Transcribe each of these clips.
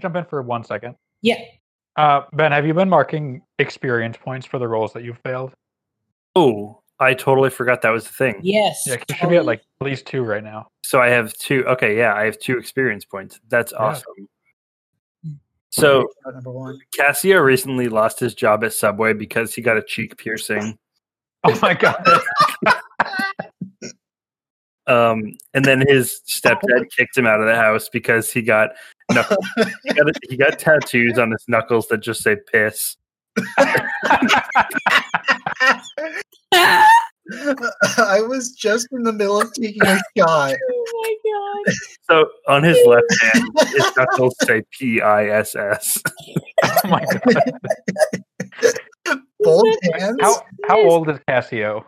jump in for one second? Yeah. Uh, ben, have you been marking experience points for the roles that you've failed? Oh, I totally forgot that was the thing. Yes. Yeah, 'cause you should be at like at least two right now. So I have two. Okay, yeah, I have two experience points. That's Yeah. awesome. So Shot number one. Cassio recently lost his job at Subway because he got a cheek piercing. Oh my god! Um, and then his stepdad kicked him out of the house because he got knuck- he got, he got tattoos on his knuckles that just say piss. I was just in the middle of taking a shot. Oh my god. So on his left hand, his knuckles say P I S S. oh my god! Both hands. How how old is Cassio?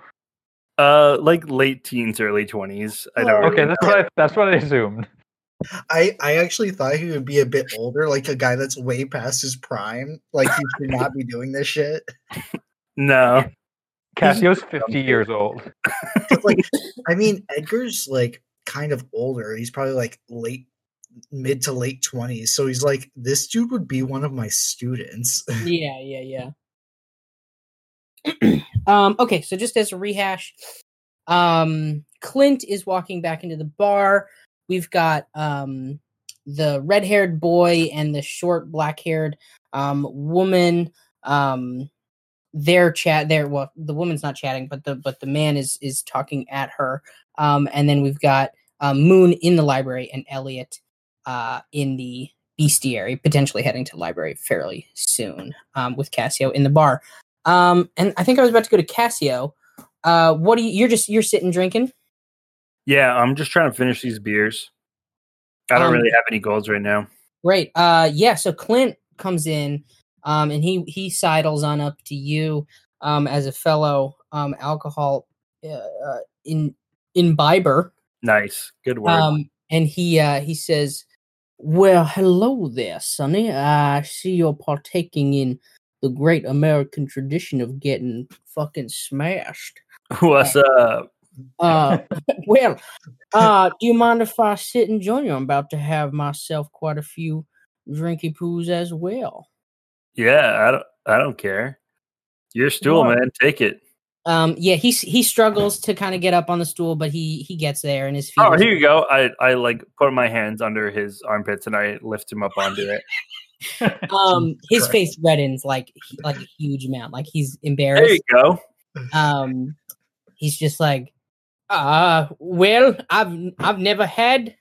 Uh, like late teens, early twenties. I don't. Oh, Okay, really that's what I, that's what I assumed. I I actually thought he would be a bit older, like a guy that's way past his prime. Like he should not be doing this shit. No. Cassio's fifty years old. Like, I mean, Edgar's like kind of older. He's probably like late, mid to late twenties. So he's like, this dude would be one of my students. Yeah, yeah, yeah. um, okay, so just as a rehash, um, Clint is walking back into the bar. We've got um, the red haired boy and the short black haired um, woman. Um, they're chat. They're well, the woman's not chatting, but the but the man is is talking at her. Um, and then we've got um, Moon in the library and Elliot uh, in the bestiary, potentially heading to library fairly soon um, with Cassio in the bar. Um, and I think I was about to go to Cassio. Uh, what do you? You're just you're sitting drinking. Yeah, I'm just trying to finish these beers. I don't Um, really have any goals right now. Great. Uh, yeah. So Clint comes in, um, and he he sidles on up to you, um, as a fellow um alcohol, uh, uh in imbiber. Nice, good work. Um, and he uh he says, "Well, hello there, Sonny. I see you're partaking in the great American tradition of getting fucking smashed. What's up? Uh, well, uh, do you mind if I sit and join you? I'm about to have myself quite a few drinky poos as well. Yeah, I don't. I don't care. Your stool, What? man. Take it. Um, yeah, he he struggles to kind of get up on the stool, but he he gets there, and his feet. Oh, are- here you go. I I like put my hands under his armpits and I lift him up onto it. um, his Christ. face reddens like like a huge amount, like he's embarrassed. There you go. um he's just like uh well i've i've never had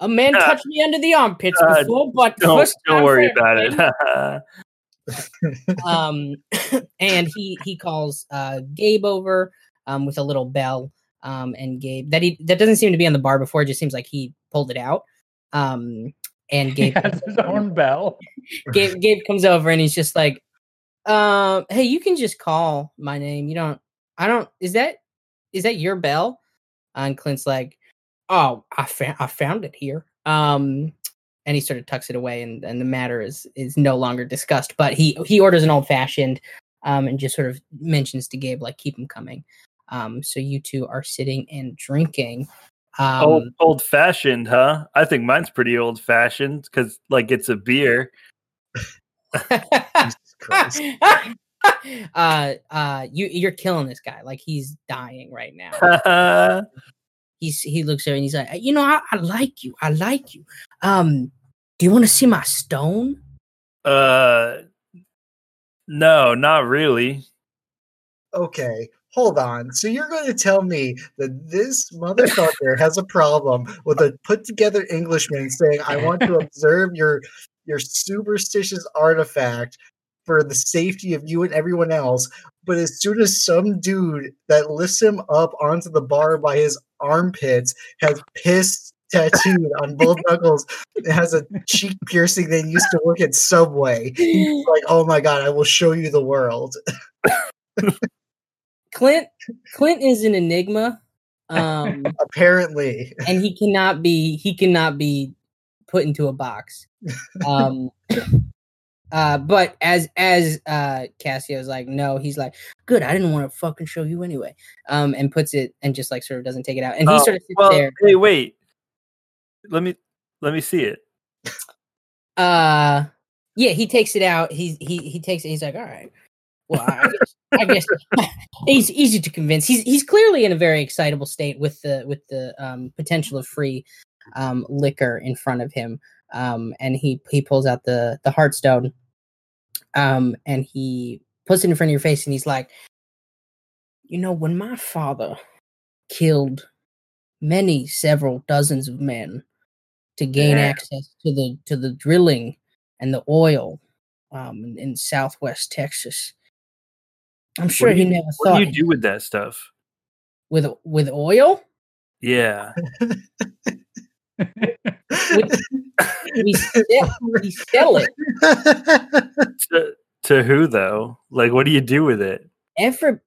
a man Uh, touch me under the armpits uh, before but Don't don't worry about everything." it. um and he he calls uh gabe over um with a little bell um and gabe that he that doesn't seem to be on the bar before it just seems like he pulled it out um and He gabe has his own bell. Gabe, Gabe comes over and he's just like, um, hey, you can just call my name. You don't, I don't, is that, is that your bell? And Clint's like, oh, I found, I found it here. Um, and he sort of tucks it away and, and the matter is, is no longer discussed, but he, he orders an old fashioned, um, and just sort of mentions to Gabe, like, keep him coming. Um, so you two are sitting and drinking. Um, old old fashioned, huh? I think mine's pretty old fashioned because like it's a beer. Jesus Christ. uh uh you you're killing this guy like he's dying right now he's he looks over and he's like you know I, I like you i like you um do you want to see my stone uh, no, not really. Okay, hold on. So you're going to tell me that this motherfucker has a problem with a put together Englishman saying, "I want to observe your your superstitious artifact for the safety of you and everyone else." But as soon as some dude that lifts him up onto the bar by his armpits has piss tattooed on both knuckles has a cheek piercing that used to work at Subway, he's like, "Oh my god, I will show you the world." clint clint is an enigma um Apparently. and he cannot be he cannot be put into a box um uh but as as uh cassio's like no he's like good i didn't want to fucking show you anyway um and puts it and just like sort of doesn't take it out and he Oh, sort of sits well, there hey, wait. Let me let me see it. uh yeah he takes it out he's he he takes it he's like all right well i guess, I guess he's easy to convince he's he's clearly in a very excitable state with the with the um potential of free um liquor in front of him um and he he pulls out the the heartstone um and he puts it in front of your face and he's like you know when my father killed many several dozens of men to gain Yeah. access to the to the drilling and the oil um, in, in Southwest Texas. I'm sure do he you- never What thought do you do with that stuff? with with oil. Yeah. We sell, we sell it. to, to who though? Like, what do you do with it? Every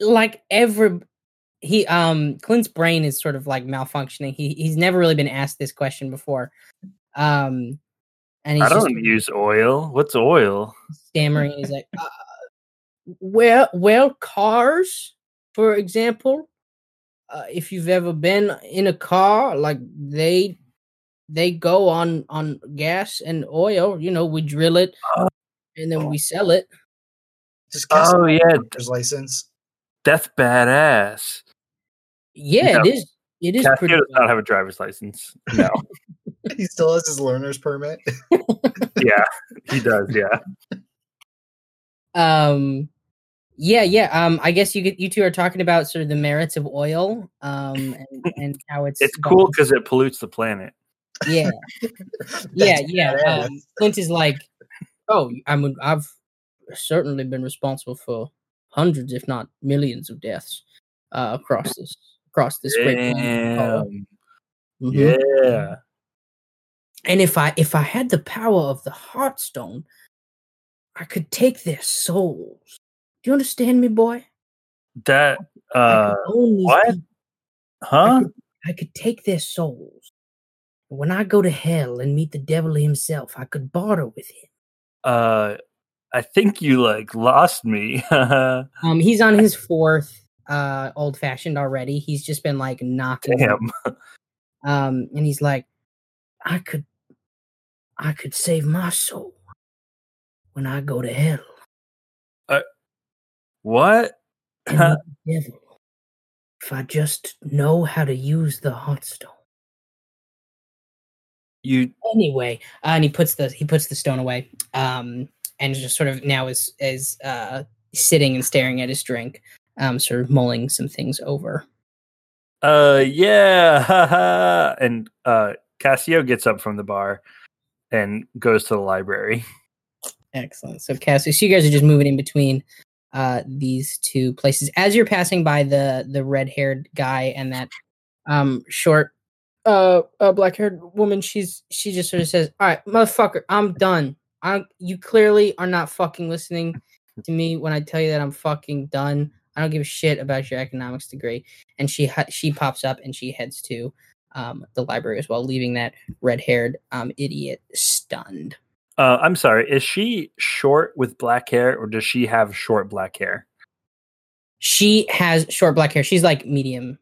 like every he um Clint's brain is sort of like malfunctioning. He he's never really been asked this question before. Um, and he's I don't use oil. What's oil? stammering. He's like, uh, well, well, cars, for example. Uh, if you've ever been in a car, like they they go on on gas and oil. You know, we drill it Oh. and then we sell it. Oh yeah, license. that's badass. Yeah, No. it is. It is does not have a driver's license. No. He still has his learner's permit. yeah, he does. Yeah. um yeah yeah um i guess you get you two are talking about sort of the merits of oil um and, and how it's It's gone- cool because it pollutes the planet. Yeah yeah yeah um, clint is like oh i mean i've certainly been responsible for hundreds if not millions of deaths uh across this across this great planet. Damn. mhm. Yeah. and if i if i had the power of the heartstone i could take their souls do you understand me boy That. Uh. could what? people. Huh? I could take their souls. When I go to hell and meet the devil himself, I could barter with him. Uh. I think you like lost me. Um, he's on his fourth uh old fashioned already. He's just been like knocking. him. Um, and he's like, I could, I could save my soul when I go to hell Uh, What? devil. If I just know how to use the heartstone. You. anyway uh, and he puts the he puts the stone away um and just sort of now is is uh sitting and staring at his drink um sort of mulling some things over Uh. Yeah. haha. and uh. Cassio gets up from the bar and goes to the library. excellent so Cassio, so you guys are just moving in between uh these two places as you're passing by the the red haired guy and that um short uh, uh black haired woman she's she just sort of says all right motherfucker i'm done i you clearly are not fucking listening to me when i tell you that i'm fucking done i don't give a shit about your economics degree and she she pops up and she heads to um the library as well leaving that red haired um idiot stunned Uh, I'm sorry. Is she short with black hair, or does she have short black hair? she has short black hair she's like medium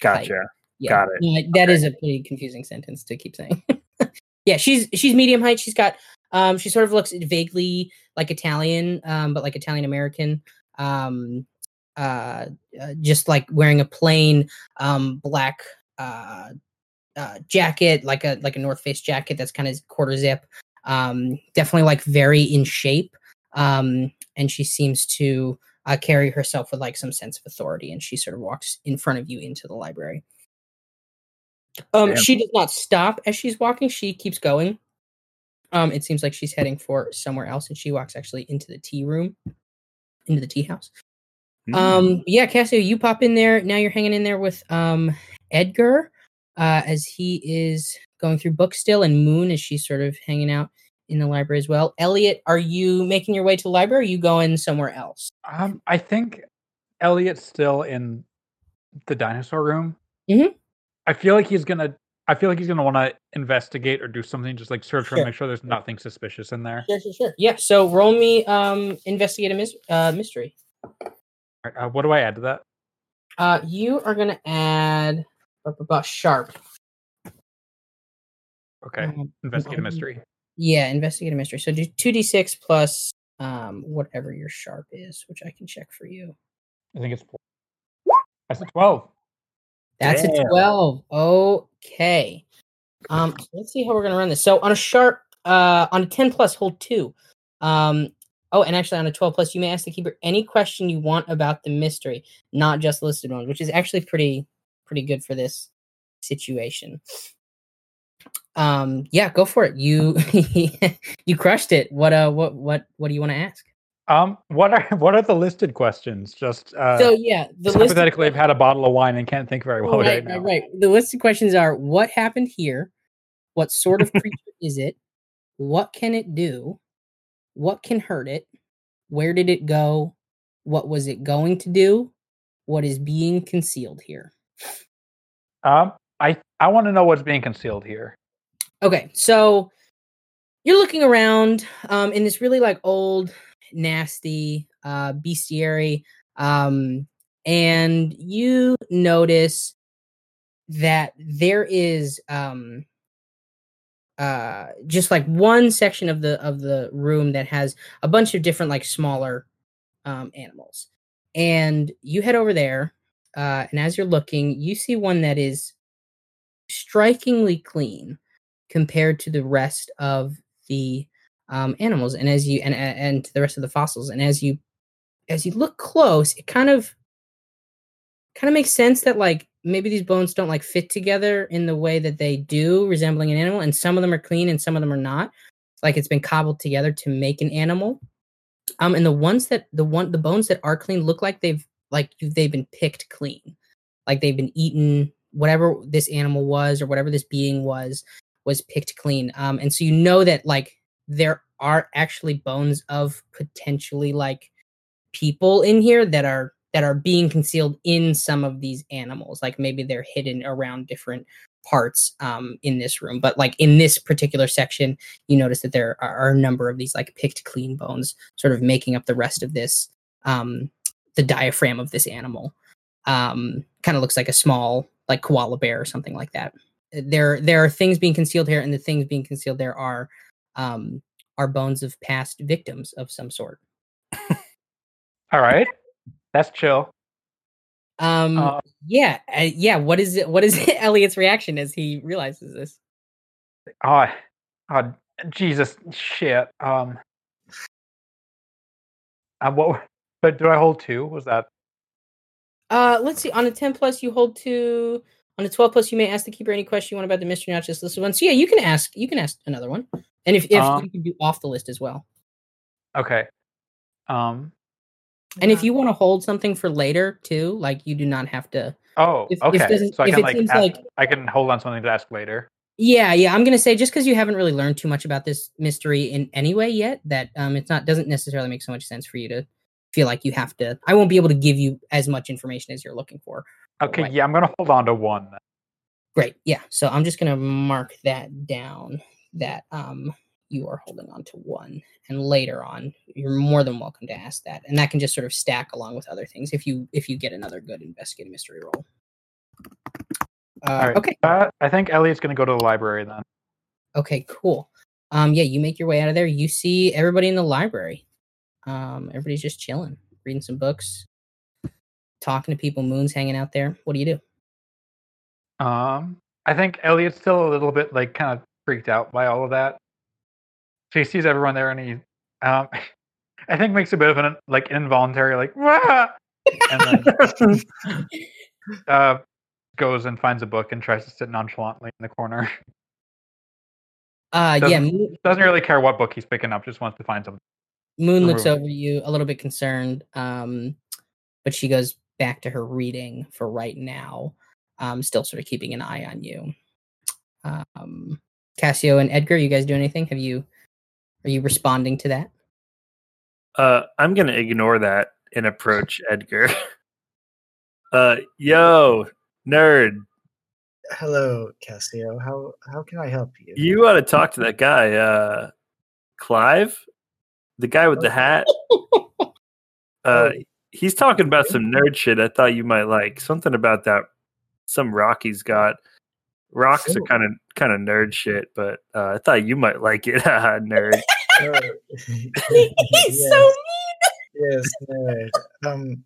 Gotcha. Yeah, Got it. yeah, that is a pretty confusing sentence to keep saying. yeah, she's she's medium height. She's got um she sort of looks vaguely like Italian, um, but like Italian American. Um uh, uh just like wearing a plain um black uh uh jacket, like a like a North Face jacket that's kind of quarter zip. Um definitely like very in shape. Um and she seems to uh, carry herself with like some sense of authority and she sort of walks in front of you into the library. Um, Damn. she does not stop as she's walking. She keeps going. Um, it seems like she's heading for somewhere else, and she walks actually into the tea room, into the tea house. Hmm. Um, yeah, Cassio, you pop in there. Now you're hanging in there with um Edgar, uh, as he is going through books still, and Moon as she's sort of hanging out in the library as well. Elliot, are you making your way to the library? Or are you going somewhere else? Um, I think Elliot's still in the dinosaur room. Mhm. I feel like he's gonna. I feel like he's gonna want to investigate or do something, just like search Sure. and make sure there's nothing suspicious in there. Sure, sure, sure. Yeah. So roll me um investigate a mis- uh, mystery. All right, uh, what do I add to that? Uh, you are gonna add bu- bu- bu- sharp. Okay, Um, investigate a mhm. mystery. Yeah, investigate a mystery. So do two d six plus um whatever your sharp is, which I can check for you. I think it's four. That's a twelve. That's a 12. Okay. Um, let's see how we're gonna run this. So on a sharp, uh, on a 10 plus, hold two. Um, oh, and actually on a 12 plus, you may ask the keeper any question you want about the mystery, not just listed ones, which is actually pretty pretty good for this situation. Um, yeah, go for it. You you crushed it. What uh what what what do you want to ask? Um, what are what are the listed questions? Just uh, so yeah, the hypothetically, I've had a bottle of wine and can't think very well right, right, now. right, right. The listed questions are what happened here? What sort of creature is it? What can it do? What can hurt it? Where did it go? What was it going to do? What is being concealed here? Um, I I want to know what's being concealed here. Okay, so you're looking around um, in this really like old, nasty uh, bestiary, um, and you notice that there is um, uh, just like one section of the of the room that has a bunch of different like smaller um, animals, and you head over there, uh, and as you're looking, you see one that is strikingly clean compared to the rest of the um, animals. And as you and and the rest of the fossils. And as you as you look close it kind of kind of makes sense that like maybe these bones don't like fit together in the way that they do resembling an animal. And some of them are clean and some of them are not. Like it's been cobbled together to make an animal. Um and the ones that the one the bones that are clean look like they've like they've been picked clean. Like they've been eaten whatever this animal was or whatever this being was was picked clean. Um and so you know that like there are actually bones of potentially like people in here that are that are being concealed in some of these animals. Like maybe they're hidden around different parts um in this room. But like in this particular section you notice that there are, a number of these like picked clean bones sort of making up the rest of this um the diaphragm of this animal. Um kind of looks like a small like koala bear or something like that. There there are things being concealed here and the things being concealed there are um are bones of past victims of some sort All right, that's chill. um Uh, yeah uh, yeah what is it what is it, elliot's reaction as he realizes this oh, oh, Jesus, shit. Um, uh, what? But do I hold two? Was that uh let's see on a 10 plus you hold two on a 12 plus you may ask the keeper any question you want about the mystery not just listed one so yeah you can ask you can ask another one and if, if Um, you can do off the list as well okay? Um. and if you want to hold something for later too like you do not have to Oh, if- if okay. doesn't- so I can it like, seems ask, like- I can hold on something to ask later. Yeah, yeah. I'm gonna say just because you haven't really learned too much about this mystery in any way yet, that um, it's not doesn't necessarily make so much sense for you to feel like you have to. I won't be able to give you as much information as you're looking for. Okay, Right. yeah, I'm gonna hold on to one. Then. Great. Yeah. So I'm just gonna mark that down that um you are holding on to one, and later on you're more than welcome to ask that, and that can just sort of stack along with other things if you if you get another good investigative mystery roll. Uh, All right. Okay. Uh, I think Elliot's gonna go to the library then. Okay, cool. Um, yeah, you make your way out of there. You see everybody in the library. Um, everybody's just chilling, reading some books, talking to people. Moon's hanging out there. What do you do? Um, I think Elliot's still a little bit like kind of freaked out by all of that. So he sees everyone there, and he, um, I think makes a bit of an like involuntary like, "Wah!" and then uh, goes and finds a book and tries to sit nonchalantly in the corner. Uh, yeah, Doesn't- Moon, Doesn't really care what book he's picking up; just wants to find something. Moon looks over you a little bit concerned. Um, but she goes back to her reading for right now. Um, still sort of keeping an eye on you. Um, Cassio and Edgar, you guys do anything? Have you? Are you responding to that? Uh, I'm gonna ignore that and approach Edgar. Uh, yo, nerd, Hello, Cassio. How how can I help you? you ought to talk to that guy, uh, Clive, the guy with the hat. Uh, Oh. he's talking about some nerd shit. I thought you might like something about that. Some rock he's got. Rocks So- are kind of kind of nerd shit, but uh, I thought you might like it, nerd. He's yes, so yes, nerd. Um,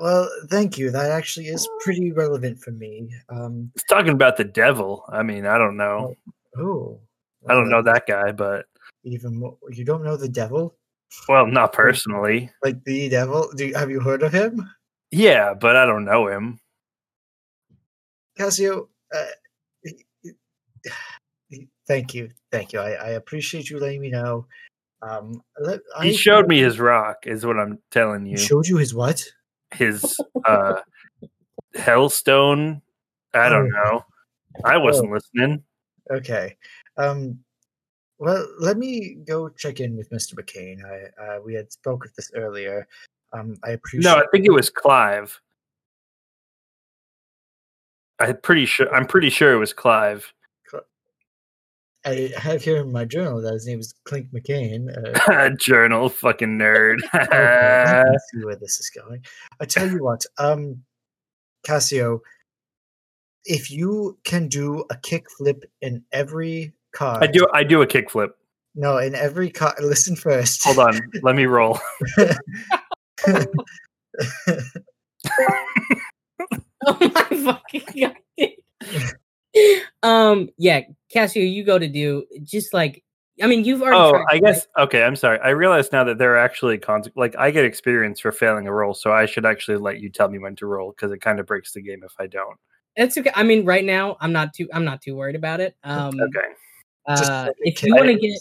well, thank you. That actually is pretty relevant for me. Um, It's talking about the devil. I mean, I don't know. oh, I don't know that guy, but Even more, you don't know the devil, well, not personally. like the devil. Do you, have you heard of him, Yeah, but I don't know him. Cassio? Uh, thank you, thank you. I, I appreciate you letting me know. Um, let, He I- showed me his rock, is what I'm telling He you. showed you his what? His uh, hellstone. I don't Oh. know. I wasn't listening. Okay. Um, well, let me go check in with Mr. McCain. I uh, we had spoke of this earlier. Um, I appreciate. No, I think it was Clive. I'm pretty sure. I'm pretty sure it was Clive. I have here in my journal that his name is Clink McCain. Uh, Journal, fucking nerd. okay, see where this is going. I tell you what, um, Cassio, if you can do a kickflip in every car, I do. I do a kickflip. No, in every car. Listen first. Hold on. let me roll. Oh my fucking god. um, yeah, Cassio, you go to do just like I mean, you've already. Oh, tried, I right? guess. Okay, I'm sorry. I realize now that there are actually cons. Like I get experience for failing a roll, so I should actually let you tell me when to roll because it kind of breaks the game if I don't. it's okay. I mean, right now, I'm not too. I'm not too worried about it. Um, Okay. Uh, if you want to get,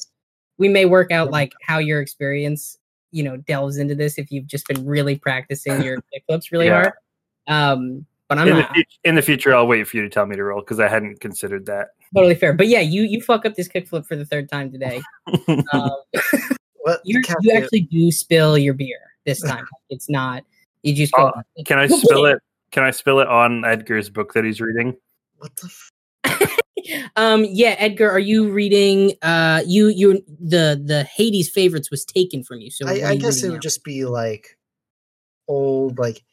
we may work out like how your experience, you know, delves into this. If you've just been really practicing your kickflips really Yeah. hard. Um, but I'm In the, not fut- in the future, I'll wait for you to tell me to roll because I hadn't considered that. totally fair. But yeah, you you fuck up this kickflip for the third time today. Um, What, you you actually do spill your beer this time. It's not. You just go. Uh, Can I spill it? Can I spill it on Edgar's book that he's reading? what the? F- um yeah edgar are you reading uh you you the the hades favorites was taken from you so I, I guess it reading would now? just be like old, like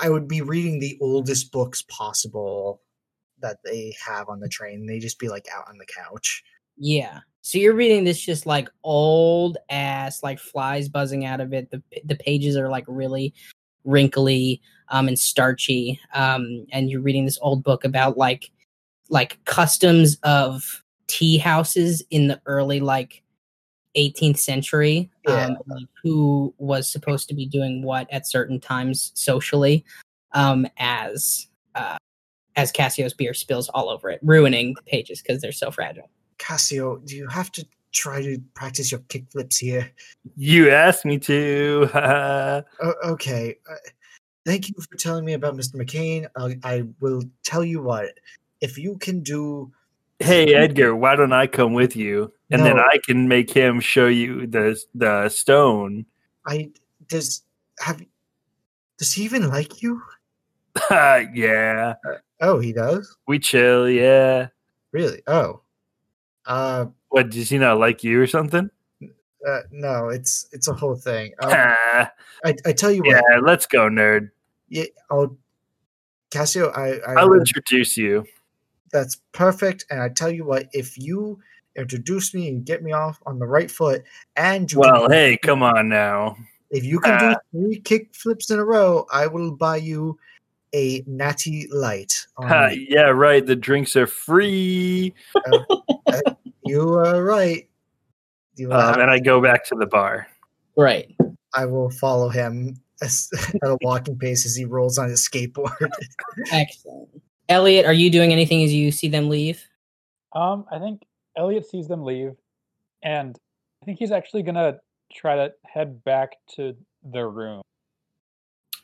I would be reading the oldest books possible that they have on the train. They just be like out on the couch. yeah so you're reading this just like old ass like flies buzzing out of it the the pages are like really wrinkly um and starchy um and you're reading this old book about like like customs of tea houses in the early like 18th century Yeah. um like who was supposed to be doing what at certain times socially um as uh as Cassio's beer spills all over it ruining the pages because they're so fragile Cassio, do you have to try to practice your kickflips here? You asked me to. O- okay. Uh, thank you for telling me about Mr. McCain. Uh, I will tell you what. If you can do hey Edgar, why don't I come with you, and then I can make him show you the the stone. I does have does he even like you? yeah, Oh, he does. we chill. Yeah. Really? Oh, uh, What does he not like you or something? uh no, it's it's a whole thing. Um, I I tell you what. yeah, let's go, nerd. Yeah, I'll Cassio. I, I I'll introduce you. that's perfect. And I tell you what, if you introduce me and get me off on the right foot, and you Well, do- hey, come on now. if you can do uh, three kick flips in a row, I will buy you a natty light. on Ha, me. yeah, right. The drinks are free. You are right. You will Um, and I go back to the bar. right I will follow him as, at a walking pace as he rolls on his skateboard. excellent elliot are you doing anything as you see them leave Um, I think Elliot sees them leave, and I think he's actually gonna try to head back to their room.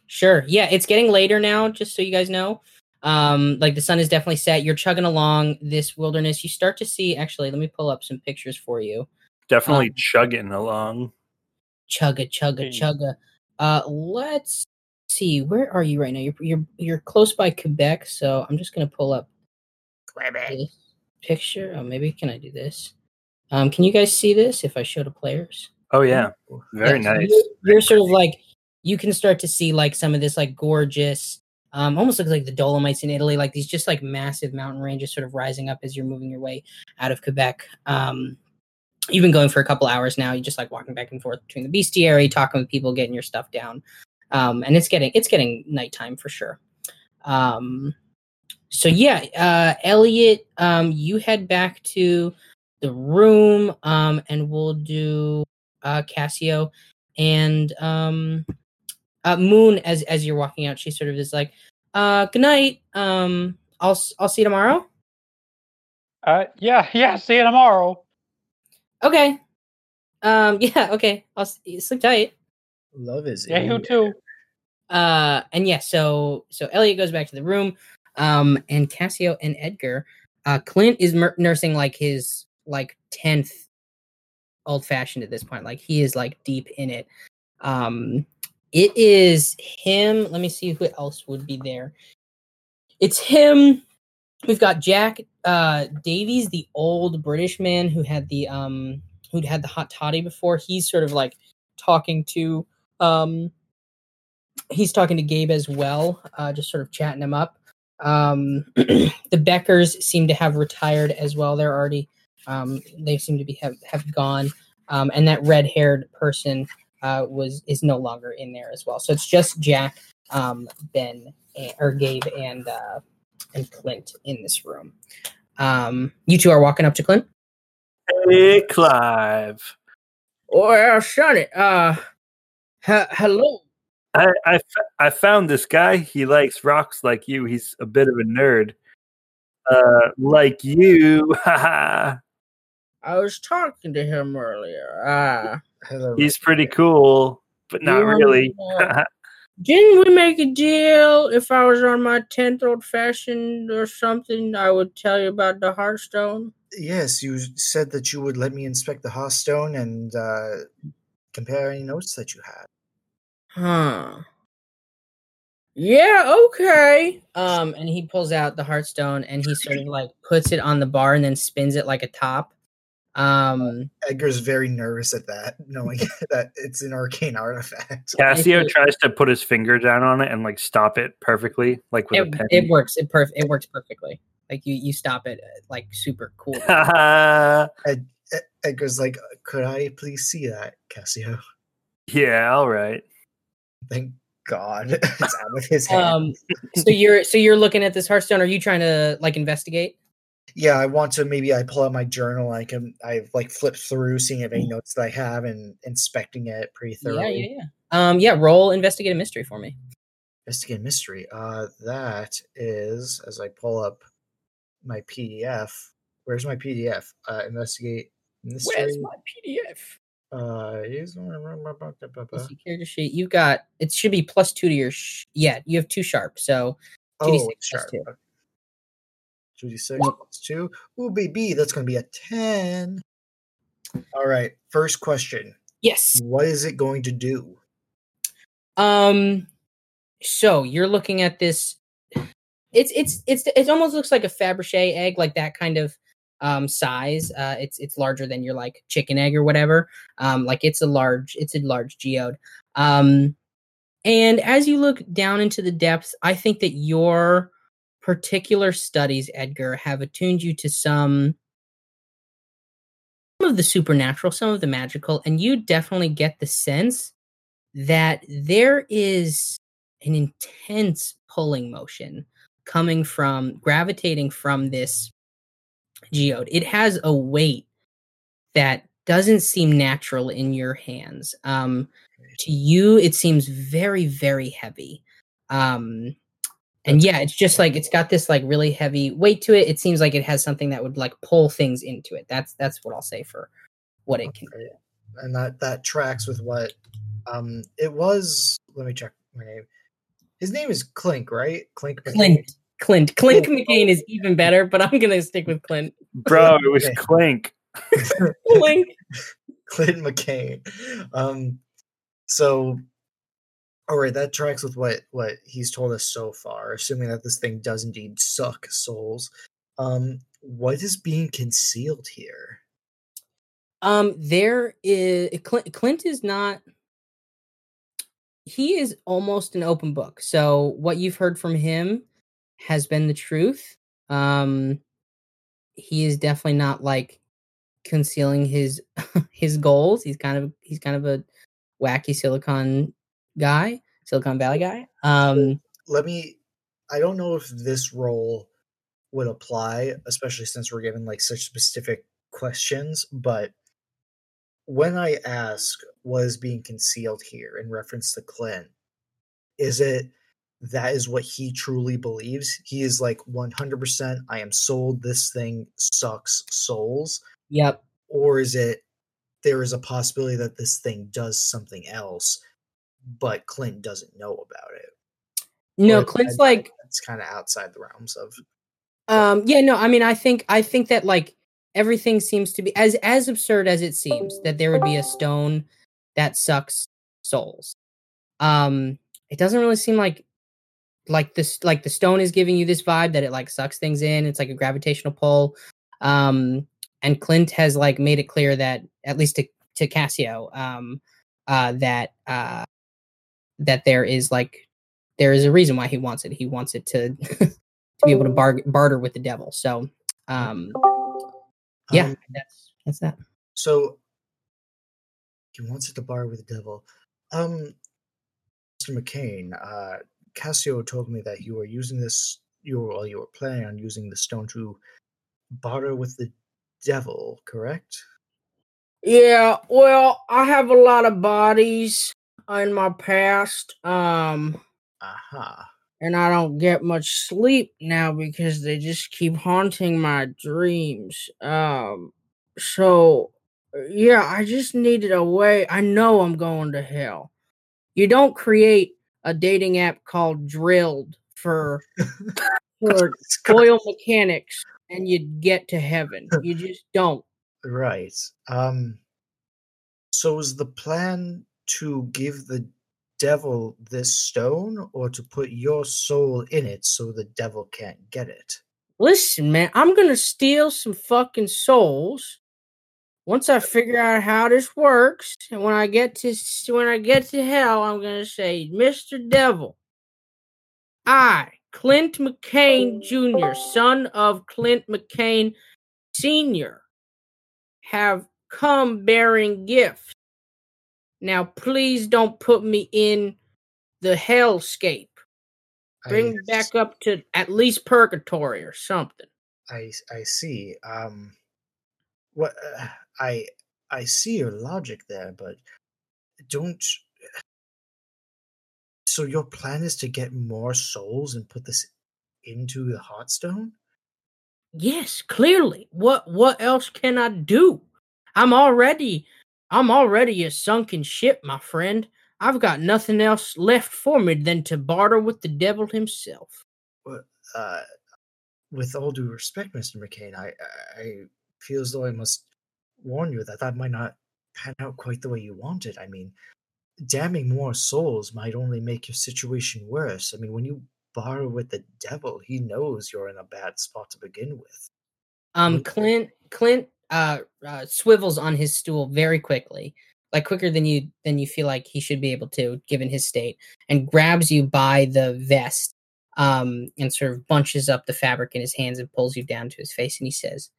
Sure. Yeah, it's getting later now, just so you guys know. Um, like the sun is definitely set. You're chugging along this wilderness. You start to see actually, let me pull up some pictures for you. Definitely Um, chugging along. Chugga chugga Hey. chugga. Uh let's see, where are you right now? You're you're you're close by Quebec, so I'm just gonna pull up this picture. Oh, maybe can I do this? Um, can you guys see this if I show the players? Oh yeah, very Yeah, so nice. You're, you're sort of like you can start to see like some of this like gorgeous Um, almost looks like the Dolomites in Italy, like these just like massive mountain ranges sort of rising up as you're moving your way out of Quebec. Um, you've been going for a couple hours now. You're just like walking back and forth between the bestiary, talking with people, getting your stuff down. Um, and it's getting it's getting nighttime for sure. Um, so yeah, uh, Elliot, um, you head back to the room, um, and we'll do uh, Cassio and um, uh, Moon. As as you're walking out, she sort of is like, uh, "Good night. Um, I'll I'll see you tomorrow." Uh, yeah, yeah. See you tomorrow. Okay. Um, yeah. Okay. I'll s- sleep tight. Love is Yeah, in you too. uh and yeah so so elliot goes back to the room um and cassio and edgar uh clint is nursing like his like 10th old fashioned at this point like he is like deep in it. Um it is him let me see who else would be there. It's him we've got jack uh davies the old british man who had the um who'd had the hot toddy before. He's sort of like talking to um he's talking to Gabe as well, uh, just sort of chatting him up. Um, the Beckers seem to have retired as well. They're already um, they seem to be have, have gone, um, and that red haired person uh, was is no longer in there as well. So it's just Jack, um, Ben, and, or Gabe, and uh, and Clint in this room. Um, you two are walking up to Clint. Hey, Clive. Well, Sonny, uh, he- hello. I, I, f- I found this guy. He likes rocks like you. He's a bit of a nerd. Uh, like you. I was talking to him earlier. Ah. He's pretty cool, but not You really. wanna- Didn't we make a deal? If I was on my tenth old fashioned or something, I would tell you about the Hearthstone. Yes, you said that you would let me inspect the Hearthstone and uh, compare any notes that you had. Huh. Yeah, okay. Um, and he pulls out the Hearthstone and he sort of like puts it on the bar and then spins it like a top. Um, Edgar's very nervous at that, knowing that it's an arcane artifact. Cassio tries to put his finger down on it and like stop it perfectly, like with a pen. it works. It perf- It works perfectly. Like you, you stop it uh, like super cool. Ed- Edgar's like, could I please see that, Cassio? yeah, all right. Thank God it's out of his hand. Um, so you're so you're looking at this Hearthstone. Are you trying to like investigate? yeah, I want to maybe I pull out my journal. I can I like flip through, seeing if any notes that I have, and inspecting it pretty thoroughly. yeah, yeah. Yeah. Um, yeah. Roll investigate a mystery for me. Investigate mystery. Uh, that is as I pull up my PDF. Where's my PDF? Uh, investigate mystery. Where's my PDF? Uh, is Let's see, character sheet. You've got it should be plus two to your sh- yeah. You have two sharp, so oh, 2d6 sharp. two. Two d six plus two. Ooh, baby, that's gonna be a ten. All right. First question: yes. What is it going to do? Um, so you're looking at this. It's it's it's it almost looks like a Fabergé egg, like that kind of um size. Uh, it's it's larger than your like chicken egg or whatever. Um, like it's a large it's a large geode. Um, and as you look down into the depths, I think that your particular studies, Edgar, have attuned you to some some of the supernatural, some of the magical, and you definitely get the sense that there is an intense pulling motion coming from gravitating from this geode. It has a weight that doesn't seem natural in your hands. Um, to you, it seems very, very heavy. Um, and yeah, it's just like it's got this like really heavy weight to it. It seems like it has something that would like pull things into it. That's that's what I'll say for what it can do. And that that tracks with what um it was. Let me check my name. His name is Clink, right? Clink. McCain. Clint. Clint. Clint Clint. McCain is even better, but I'm gonna stick with Clint. Bro, it was Okay. Clink. Clint. Clint McCain. Um, so, all right, that tracks with what what he's told us so far. Assuming that this thing does indeed suck souls. Um, what is being concealed here? Um, there is Clint, Clint is not. he is almost an open book. So what you've heard from him has been the truth. Um he is definitely not like concealing his his goals. He's kind of he's kind of a wacky silicon guy, Silicon Valley guy. Um Let me. I don't know if this role would apply, especially since we're given like such specific questions. But when I ask what is being concealed here in reference to Clint, is it that is what he truly believes? He is like 100%, I am sold, this thing sucks souls. yep. Or is it there is a possibility that this thing does something else, but Clint doesn't know about it? No, Or Clint's like It's kind of outside the realms of. Um, yeah, no, I mean, I think I think that like everything seems to be as as absurd as it seems that there would be a stone that sucks souls. Um, it doesn't really seem like like this like the stone is giving you this vibe that it like sucks things in. It's like a gravitational pull. Um, and Clint has like made it clear that at least to to Cassio, um, uh, that uh, that there is like there is a reason why he wants it. He wants it to to be able to bar- barter with the devil. So, um, yeah, Um, that's that's that. So he wants it to bar with the devil. Um, Mr. McCain, uh, Cassio told me that you were using this. You were, well, you were planning on using the stone to barter with the devil, correct? Yeah, well, I have a lot of bodies in my past, um, Aha. and I don't get much sleep now because they just keep haunting my dreams. Um, so yeah, I just needed a way. I know I'm going to hell. You don't create a dating app called Drilled for for oil mechanics and you get to heaven. You just don't. Right. Um. So is the plan to give the devil this stone, or to put your soul in it so the devil can't get it? Listen, man, I'm gonna steal some fucking souls. Once I figure out how this works, and when I get to when I get to hell, I'm gonna say, Mr. Devil, I, Clint McCain Jr., son of Clint McCain Sr., have come bearing gifts. Now please don't put me in the hellscape. Bring I me back up to at least purgatory or something. I I see. Um, what uh, I I see your logic there, but don't. So your plan is to get more souls and put this into the Heartstone? Yes, clearly. What what else can I do? I'm already I'm already a sunken ship, my friend. I've got nothing else left for me than to barter with the devil himself. Uh, with all due respect, Mister McCain, I I feel as though I must warn you that that might not pan out quite the way you want it. I mean, damning more souls might only make your situation worse. I mean, when you barter with the devil, he knows you're in a bad spot to begin with. Um Clint Clint uh, uh swivels on his stool very quickly, like quicker than you than you feel like he should be able to given his state, and grabs you by the vest um and sort of bunches up the fabric in his hands and pulls you down to his face and he says,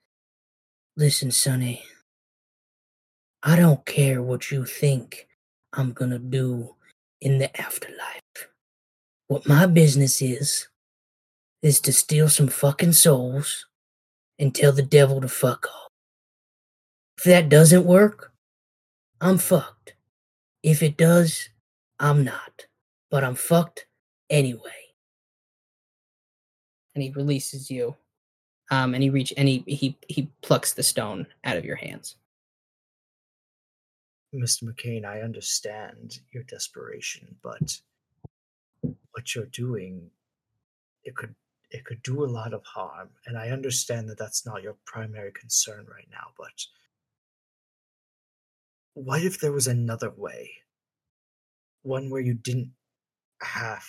"Listen, Sonny, I don't care what you think I'm gonna do in the afterlife. What my business is, is to steal some fucking souls and tell the devil to fuck off. If that doesn't work, I'm fucked. If it does, I'm not. But I'm fucked anyway. And he releases you. Um, and he reach and he he he plucks the stone out of your hands. Mr. McCain, I understand your desperation, but what you're doing, it could it could do a lot of harm, and I understand that that's not your primary concern right now. But what if there was another way, one where you didn't have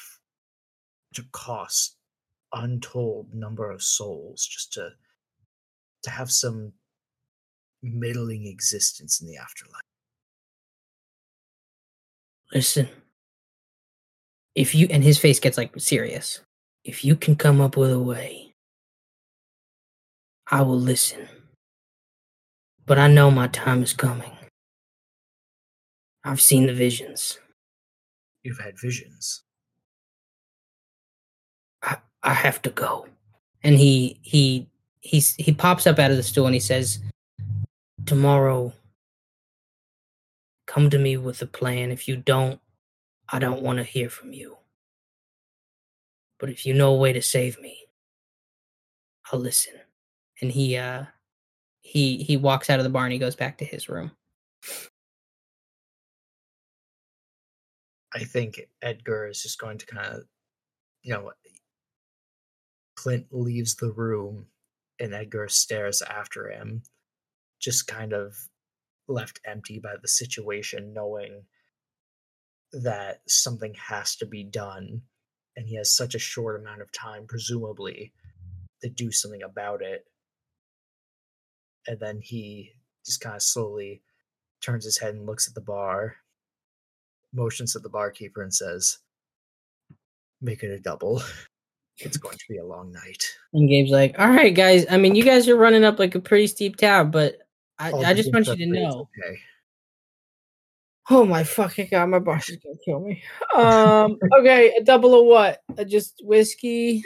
to cost untold number of souls just to to have some middling existence in the afterlife? Listen, if you and his face gets like serious. If you can come up with a way, I will listen. But I know my time is coming. I've seen the visions. You've had visions. I, I have to go. And he he he's he pops up out of the stool and he says, Tomorrow come to me with a plan. If you don't, I don't want to hear from you. But if you know a way to save me, I'll listen. And he uh he he walks out of the bar and he goes back to his room. I think Edgar is just going to kind of, you know, Clint leaves the room and Edgar stares after him, just kind of left empty by the situation, knowing that something has to be done. And he has such a short amount of time, presumably, to do something about it. And then he just kind of slowly turns his head and looks at the bar motions at the barkeeper and says, "Make it a double. It's going to be a long night." And Gabe's like, "All right, guys. I mean, you guys are running up like a pretty steep tab, but I, All I just want you to know." Okay. Oh my fucking god, my boss is gonna kill me. Um, okay, a double of what? Uh, just whiskey.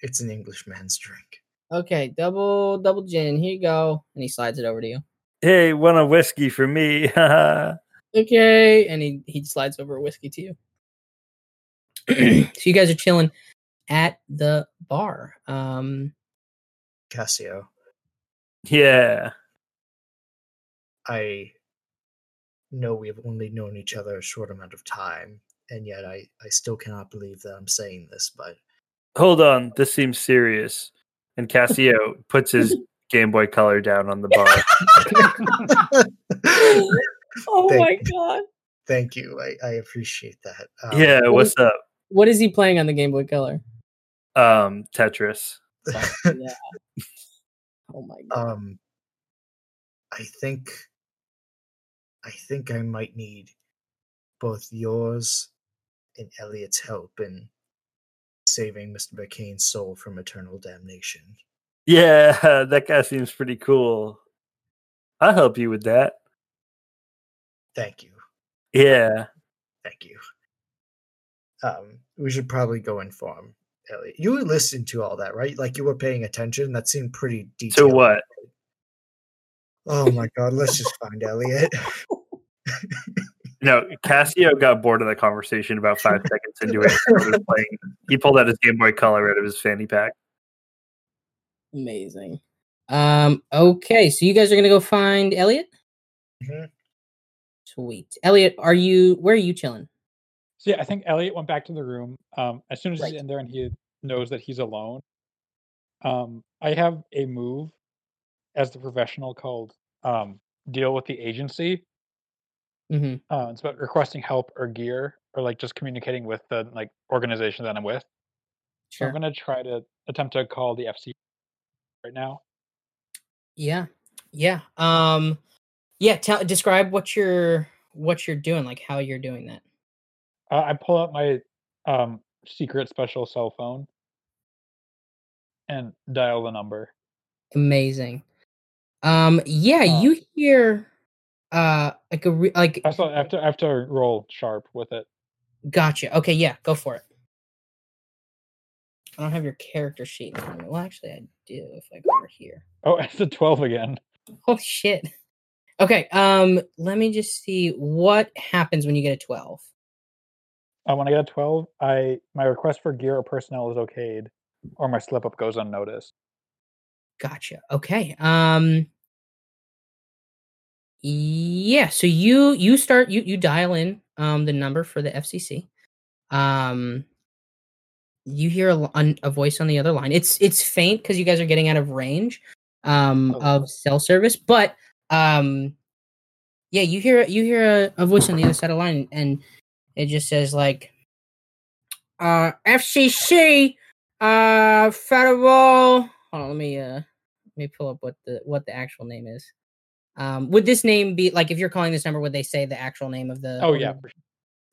It's an Englishman's drink. Okay, double double gin. Here you go. And he slides it over to you. Hey, want a whiskey for me? Okay, and he he slides over a whiskey to you. so you guys are chilling at the bar. Um, Casio, yeah. I know we have only known each other a short amount of time, and yet I, I still cannot believe that I'm saying this, but Hold on, this seems serious. And Casio puts his Game Boy Color down on the bar. oh Thank my you. god! thank you. I, I appreciate that. Um, yeah, what's up? What is he playing on the Game Boy Color? Um, Tetris. yeah. Oh my god. um i think i think i might need both yours and elliot's help in saving mr mccain's soul from eternal damnation Yeah, that guy seems pretty cool. I'll help you with that. thank you Yeah. thank you um we should probably go inform elliot you listened to all that right like you were paying attention that seemed pretty To detailed what? Oh my god let's just find elliot No, Casio got bored of the conversation about five seconds into it. He, playing, he pulled out his Game Boy Color out of his fanny pack. Amazing. Um. Okay, so you guys are gonna go find Elliot. Mhm. Sweet. Elliot, are you? Where are you chilling? So yeah, I think Elliot went back to the room. Um, as soon as Right. he's in there and he knows that he's alone, um, I have a move as the professional called um, "Deal with the Agency." Mm-hmm. Uh, it's about requesting help or gear, or like just communicating with the like organization that I'm with. So Sure. I'm gonna try to attempt to call the FC right now. Yeah. Yeah. Um. Yeah. Tell. Describe what you're what you're doing. Like how you're doing that. Uh, I pull out my um, secret special cell phone and dial the number. Amazing. Um. Yeah. Uh, you hear. Uh. Like a re- like. I still have to I have to roll sharp with it. Gotcha. Okay. Yeah. Go for it. I don't have your character sheet. in front of me. Well, actually, I do. If I go over here. Oh, it's a twelve again. Oh shit. Okay. Um. Let me just see what happens when you get a twelve. Uh, when I get a twelve, I my request for gear or personnel is okayed, or my slip up goes unnoticed. Gotcha. Okay. Um Yeah, so you you start you you dial in um the number for the FCC. Um you hear a, a voice on the other line. It's it's faint cuz you guys are getting out of range um Oh. of cell service, but um yeah, you hear you hear a, a voice on the other side of the line and it just says like uh FCC uh federal hold on let me uh let me pull up what the what the actual name is um would this name be like if you're calling this number would they say the actual name of the Oh yeah, organ- for sure.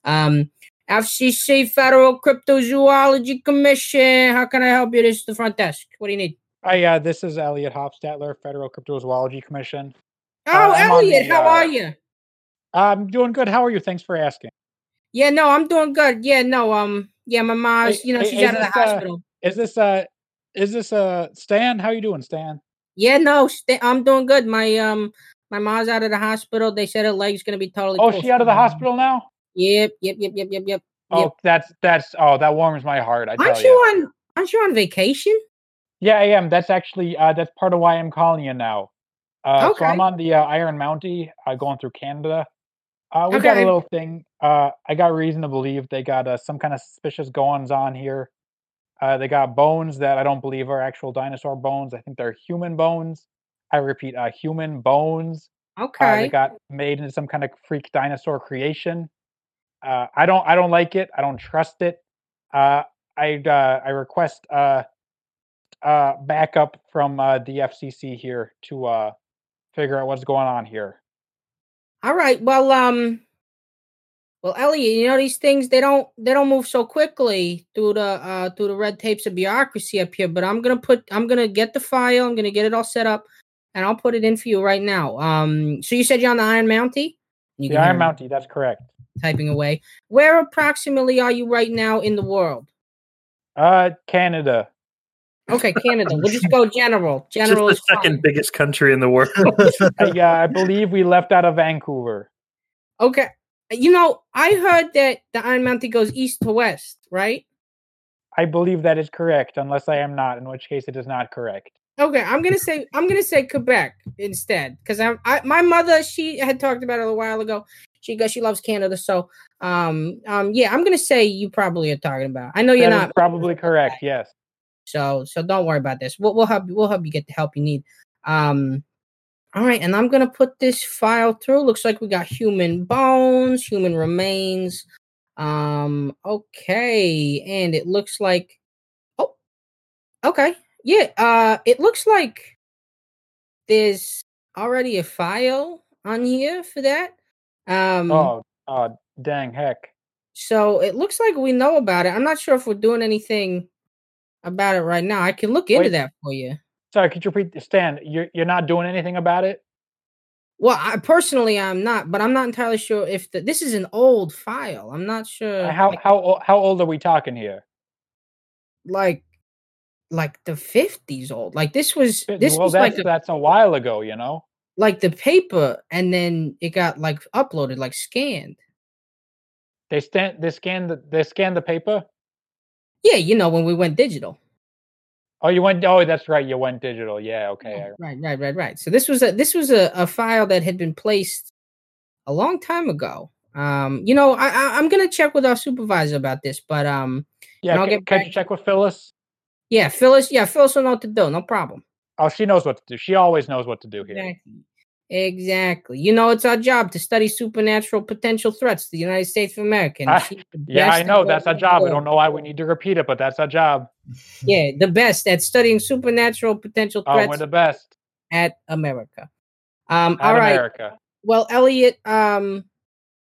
um FCC Federal Cryptozoology Commission. How can I help you? This is the front desk. What do you need? Hi, uh, this is Elliot Hofstadler, Federal Cryptozoology Commission. Oh, I'm Elliot, the, how uh, are you? I'm doing good. How are you? Thanks for asking. Yeah, no, I'm doing good. Yeah, no, um, yeah, my mom's, you know, hey, she's out of the uh, hospital. Is this uh is this uh Stan? How you doing, Stan? Yeah, no, st- I'm doing good. My um, my mom's out of the hospital. They said her leg's gonna be totally. Oh, she out of the hospital now? Yep, yep, yep, yep, yep, yep. Oh, Yep. that's that's oh, that warms my heart. I tell Aren't you. you on? Aren't you on vacation? Yeah, I am. That's actually uh that's part of why I'm calling you now. Uh, so I'm on the uh, Iron Mountie, uh, going through Canada. Uh, we got a little thing. Uh, I got reason to believe they got uh, some kind of suspicious goings on here. Uh, they got bones that I don't believe are actual dinosaur bones. I think they're human bones. I repeat, uh, human bones. Uh, Okay. they got made into some kind of freak dinosaur creation. Uh, I don't, I don't like it. I don't trust it. Uh, I, uh, I request uh, uh, backup from uh, the FCC here to uh, figure out what's going on here. All right. Well, um, well, Elliot, you know these things they don't they don't move so quickly through the uh through the red tapes of bureaucracy up here. But I'm gonna put I'm gonna get the file. I'm gonna get it all set up, and I'll put it in for you right now. Um, so you said you're on the Iron Mountie. You The Iron me Mountie, that's correct. typing away. Where approximately are you right now in the world? Uh, Canada. Okay, Canada. we'll just go general. Just General the is fine. second biggest country in the world. I, uh, I believe we left out of Vancouver. Okay. You know, I heard that the Iron Mountie goes east to west, right? I believe that is correct, unless I am not, in which case it is not correct. Okay, I'm gonna say I'm gonna say Quebec instead because I'm I, my mother she had talked about it a while ago. She goes she loves Canada, so um um yeah, I'm gonna say you probably are talking about. I know you're That not, probably correct. Yes. so so don't worry about this. We'll we'll help you. We'll help you get the help you need. Um, all right, and I'm gonna put this file through. Looks like we got human bones, human remains. Um, okay, and it looks like oh, okay, yeah. Uh, it looks like there's already a file on here for that. Um, Oh, uh, dang heck. so it looks like we know about it. I'm not sure if we're doing anything about it right now. I can look into Wait. that for you. Sorry, could you repeat? Stan, you're you're not doing anything about it? Well, I personally I'm not, but I'm not entirely sure if the, this is an old file. I'm not sure Uh, how like, how how old are we talking here? like like the 50s old. Like this was this well, was that's like a, that's a while ago, you know. like the paper and then it got like uploaded like scanned. They stand they scanned. the they scan the paper. Yeah, you know when we went digital. Oh, you went. Oh, that's right. You went digital. Yeah. Okay. I- Right, right, right, right. So this was a this was a, a file that had been placed a long time ago. Um, you know, I, I I'm gonna check with our supervisor about this, but um, Yeah. I'll Can, get can you check with Phyllis? yeah, Phyllis, yeah, Phyllis will know what to do, no problem. Oh, she knows what to do. She always knows what to do here. Exactly. Exactly. You know, it's our job to study supernatural potential threats to the United States of America. and Ah, Yeah, I know. That's our job. I do. don't know why we need to repeat it, but that's our job. Yeah, the best at studying supernatural potential threats. Oh, we're the best. at America. Um, At all right. America. Well, Elliot, um,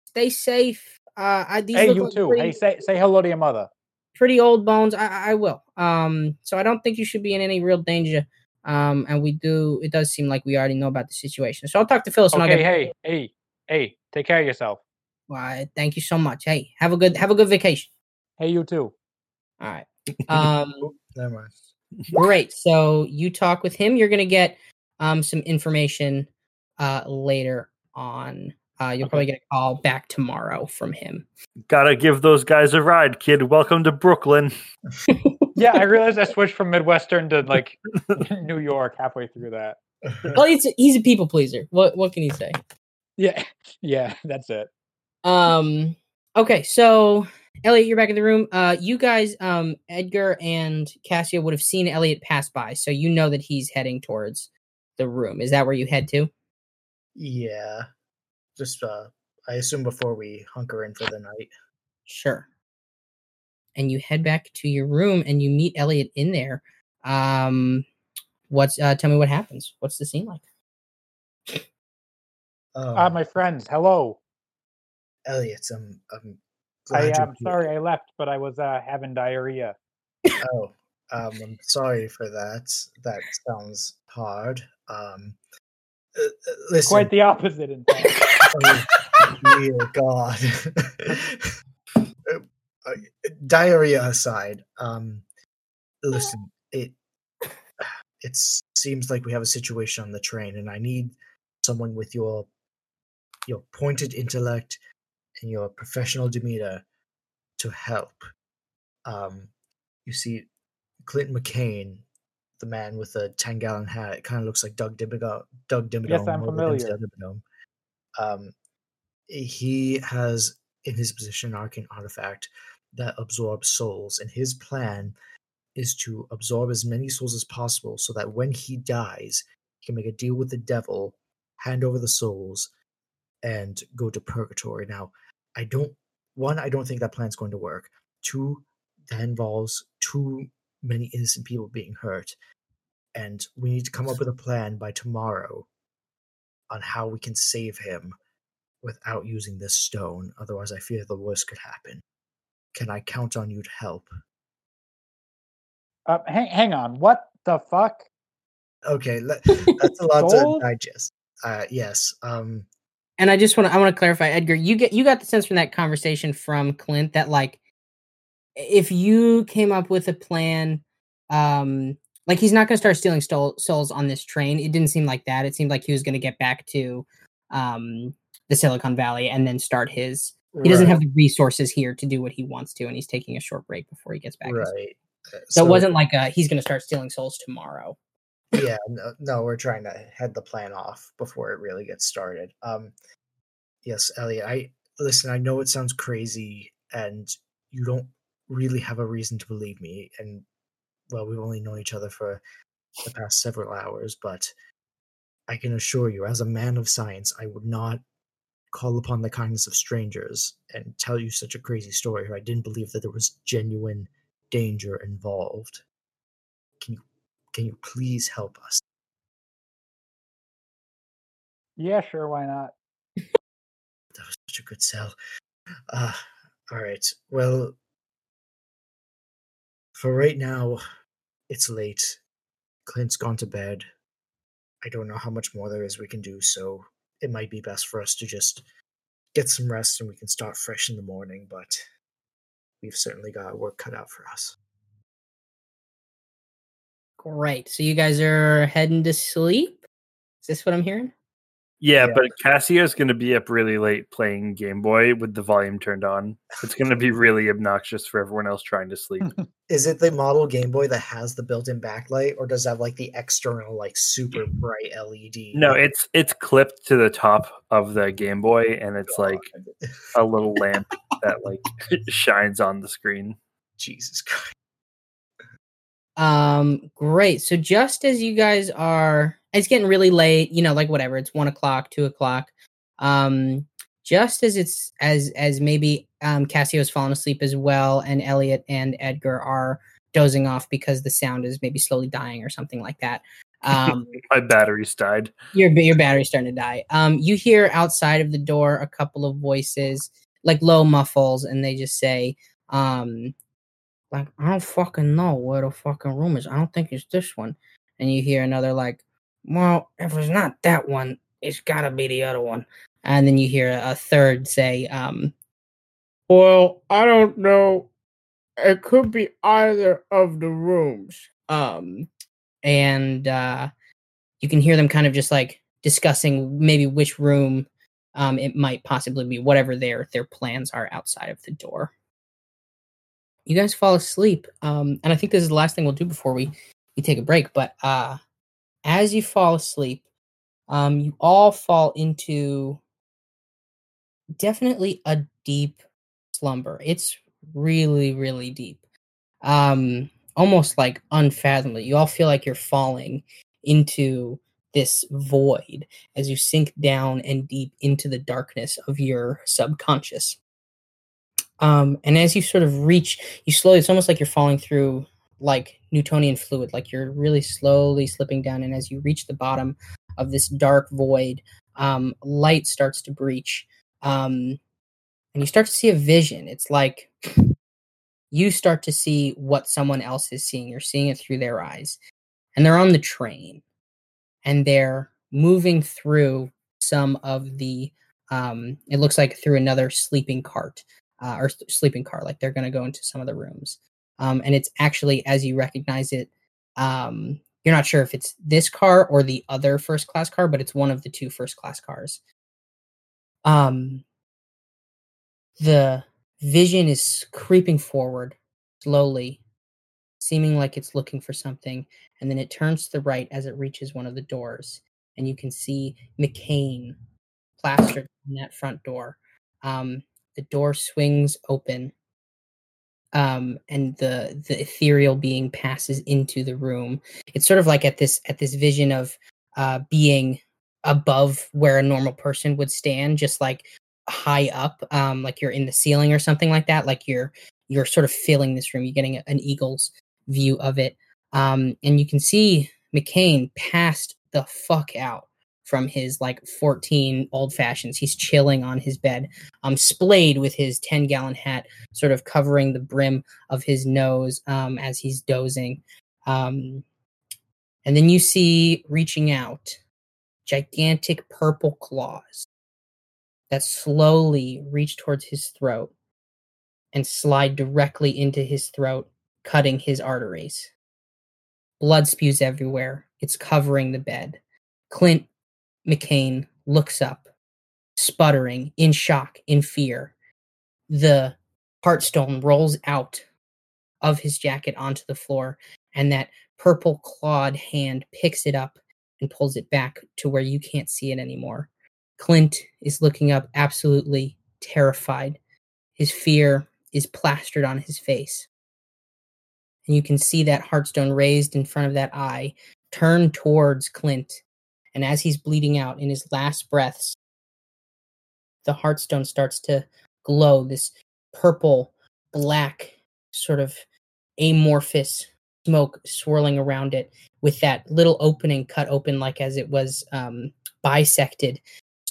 stay safe. Uh, I, these Hey, you like too. pretty, Hey, say say hello to your mother. pretty old bones. I, I I will. Um, so I don't think you should be in any real danger. Um, and we do. It does seem like we already know about the situation. So I'll talk to Phyllis. and I'll Okay. get Hey, hey, hey. Take care of yourself. Why, thank you so much. Hey, have a good have a good vacation. Hey, you too. All right. Um, Oop, Never mind. great. So you talk with him. You're gonna get um some information uh later on. Uh, you'll Okay. probably get a call back tomorrow from him. Gotta give those guys a ride, kid. Welcome to Brooklyn. Yeah, I realized I switched from Midwestern to like New York halfway through that. Well, he's a, he's a people pleaser. What what can he say? Yeah, yeah, that's it. Um. Okay, so Elliot, you're back in the room. Uh, you guys, um, Edgar and Casio would have seen Elliot pass by, so you know that he's heading towards the room. Is that where you head to? Yeah. Just uh I assume before we hunker in for the night. Sure. And you head back to your room and you meet Elliot in there. Um, what's uh? Tell me what happens. What's the scene like? Um, Ah, my friends, hello. Elliot, I'm I'm Glad I you're am here. sorry I left, but I was uh, having diarrhea. Oh, um, I'm sorry for that. That sounds hard. Um, uh, uh, listen, Quite the opposite, in fact. oh, dear God. Uh, diarrhea aside, um, listen, it it seems like we have a situation on the train, and I need someone with your your pointed intellect and your professional demeanor to help. Um, you see, Clint McCain, the man with the ten gallon hat, it kind of looks like Doug Dimmadome. Doug Dimmadome. I'm familiar. Um, he has in his possession an arcane artifact that absorbs souls, and his plan is to absorb as many souls as possible, so that when he dies, he can make a deal with the devil, hand over the souls, and go to purgatory. Now, I don't. One, I don't think that plan's going to work. Two, that involves too many innocent people being hurt, and we need to come up with a plan by tomorrow on how we can save him without using this stone. Otherwise, I fear the worst could happen. Can I count on you to help? Uh, hang, hang on. What the fuck? Okay, le- that's a lot to Souls? digest. Uh, yes. Um, and I just want to I want to clarify, Edgar. You get you got the sense from that conversation from Clint that like if you came up with a plan, um, like he's not going to start stealing stol- souls on this train. It didn't seem like that. It seemed like he was going to get back to um the Silicon Valley and then start his. He doesn't have the resources here to do what he wants to, and he's taking a short break before he gets back. right. Uh, So, it wasn't like uh he's going to start stealing souls tomorrow. yeah no, no we're trying to head the plan off before it really gets started um yes elliot i listen i know it sounds crazy and you don't really have a reason to believe me and well we've only known each other for the past several hours but i can assure you as a man of science i would not call upon the kindness of strangers and tell you such a crazy story if i didn't believe that there was genuine danger involved can you can you please help us Yeah, sure. Why not? that was such a good sell. Uh, all right. Well, for right now, it's late. Clint's gone to bed. I don't know how much more there is we can do, so it might be best for us to just get some rest and we can start fresh in the morning, but we've certainly got work cut out for us. Great. So you guys are heading to sleep. Is this what I'm hearing? Yeah, Yeah. but Casio's going to be up really late playing Game Boy with the volume turned on. It's going to be really obnoxious for everyone else trying to sleep. Is it the model Game Boy that has the built in backlight, or does it have like the external, like super bright LED? no, it's it's clipped to the top of the Game Boy, and it's like a little lamp that like shines on the screen. Jesus Christ. Um, great. So just as you guys are, it's getting really late. You know, like whatever. It's one o'clock, two o'clock. Um, just as it's as as maybe um Casio's fallen asleep as well, and Elliot and Edgar are dozing off because the sound is maybe slowly dying or something like that. Um, My batteries died. your your battery's starting to die. Um, you hear outside of the door a couple of voices, like low muffles, and they just say, um, like I don't fucking know where the fucking room is. I don't think it's this one. And you hear another like, well, if it's not that one, it's gotta be the other one. And then you hear a third say, um, well, I don't know. It could be either of the rooms. Um, and uh, you can hear them kind of just like discussing maybe which room um, it might possibly be, whatever their their plans are outside of the door. You guys fall asleep, um, and I think this is the last thing we'll do before we we take a break. But uh, as you fall asleep, um, you all fall into definitely a deep slumber. It's really, really deep. Um, almost like unfathomable. You all feel like you're falling into this void as you sink down and deep into the darkness of your subconscious. Um, and as you sort of reach, you slowly, it's almost like you're falling through like Newtonian fluid, like you're really slowly slipping down. And as you reach the bottom of this dark void, um, light starts to breach. Um, and you start to see a vision. It's like you start to see what someone else is seeing. You're seeing it through their eyes. And they're on the train and they're moving through some of the um it looks like through another sleeping cart uh, or sleeping car like they're going to go into some of the rooms. Um and it's actually as you recognize it um you're not sure if it's this car or the other first class car but it's one of the two first class cars. Um the vision is creeping forward slowly seeming like it's looking for something and then it turns to the right as it reaches one of the doors and you can see mccain plastered on that front door. Um, the door swings open um, and the the ethereal being passes into the room. It's sort of like at this at this vision of uh, being above where a normal person would stand just like high up um, like you're in the ceiling or something like that like you're you're sort of filling this room you're getting an eagle's view of it. Um, and you can see mccain passed the fuck out from his like 14 old fashions. He's chilling on his bed um splayed with his 10 gallon hat sort of covering the brim of his nose um as he's dozing. Um and then you see reaching out gigantic purple claws that slowly reach towards his throat and slide directly into his throat cutting his arteries. Blood spews everywhere. It's covering the bed. Clint McCain looks up, sputtering, in shock, in fear. The heartstone rolls out of his jacket onto the floor, and that purple clawed hand picks it up and pulls it back to where you can't see it anymore. Clint is looking up, absolutely terrified. His fear is plastered on his face. And you can see that heartstone raised in front of that eye, turn towards Clint and as he's bleeding out in his last breaths, the heartstone starts to glow this purple, black, sort of amorphous smoke swirling around it with that little opening cut open like as it was um, bisected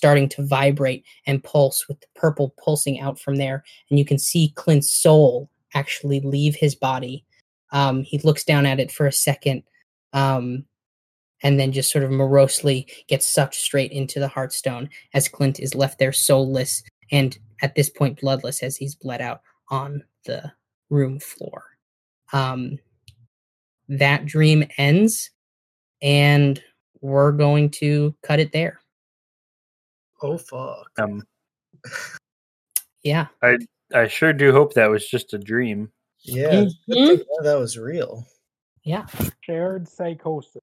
starting to vibrate and pulse with the purple pulsing out from there. And you can see clint's soul actually leave his body. Um, he looks down at it for a second um, and then just sort of morosely gets sucked straight into the heartstone as Clint is left there soulless and at this point bloodless as he's bled out on the room floor. Um, that dream ends, and we're going to cut it there. Oh fuck. Um, Yeah. I I sure do hope that was just a dream. Yeah, it's good Mhm. that was real. Yeah. Shared psychosis.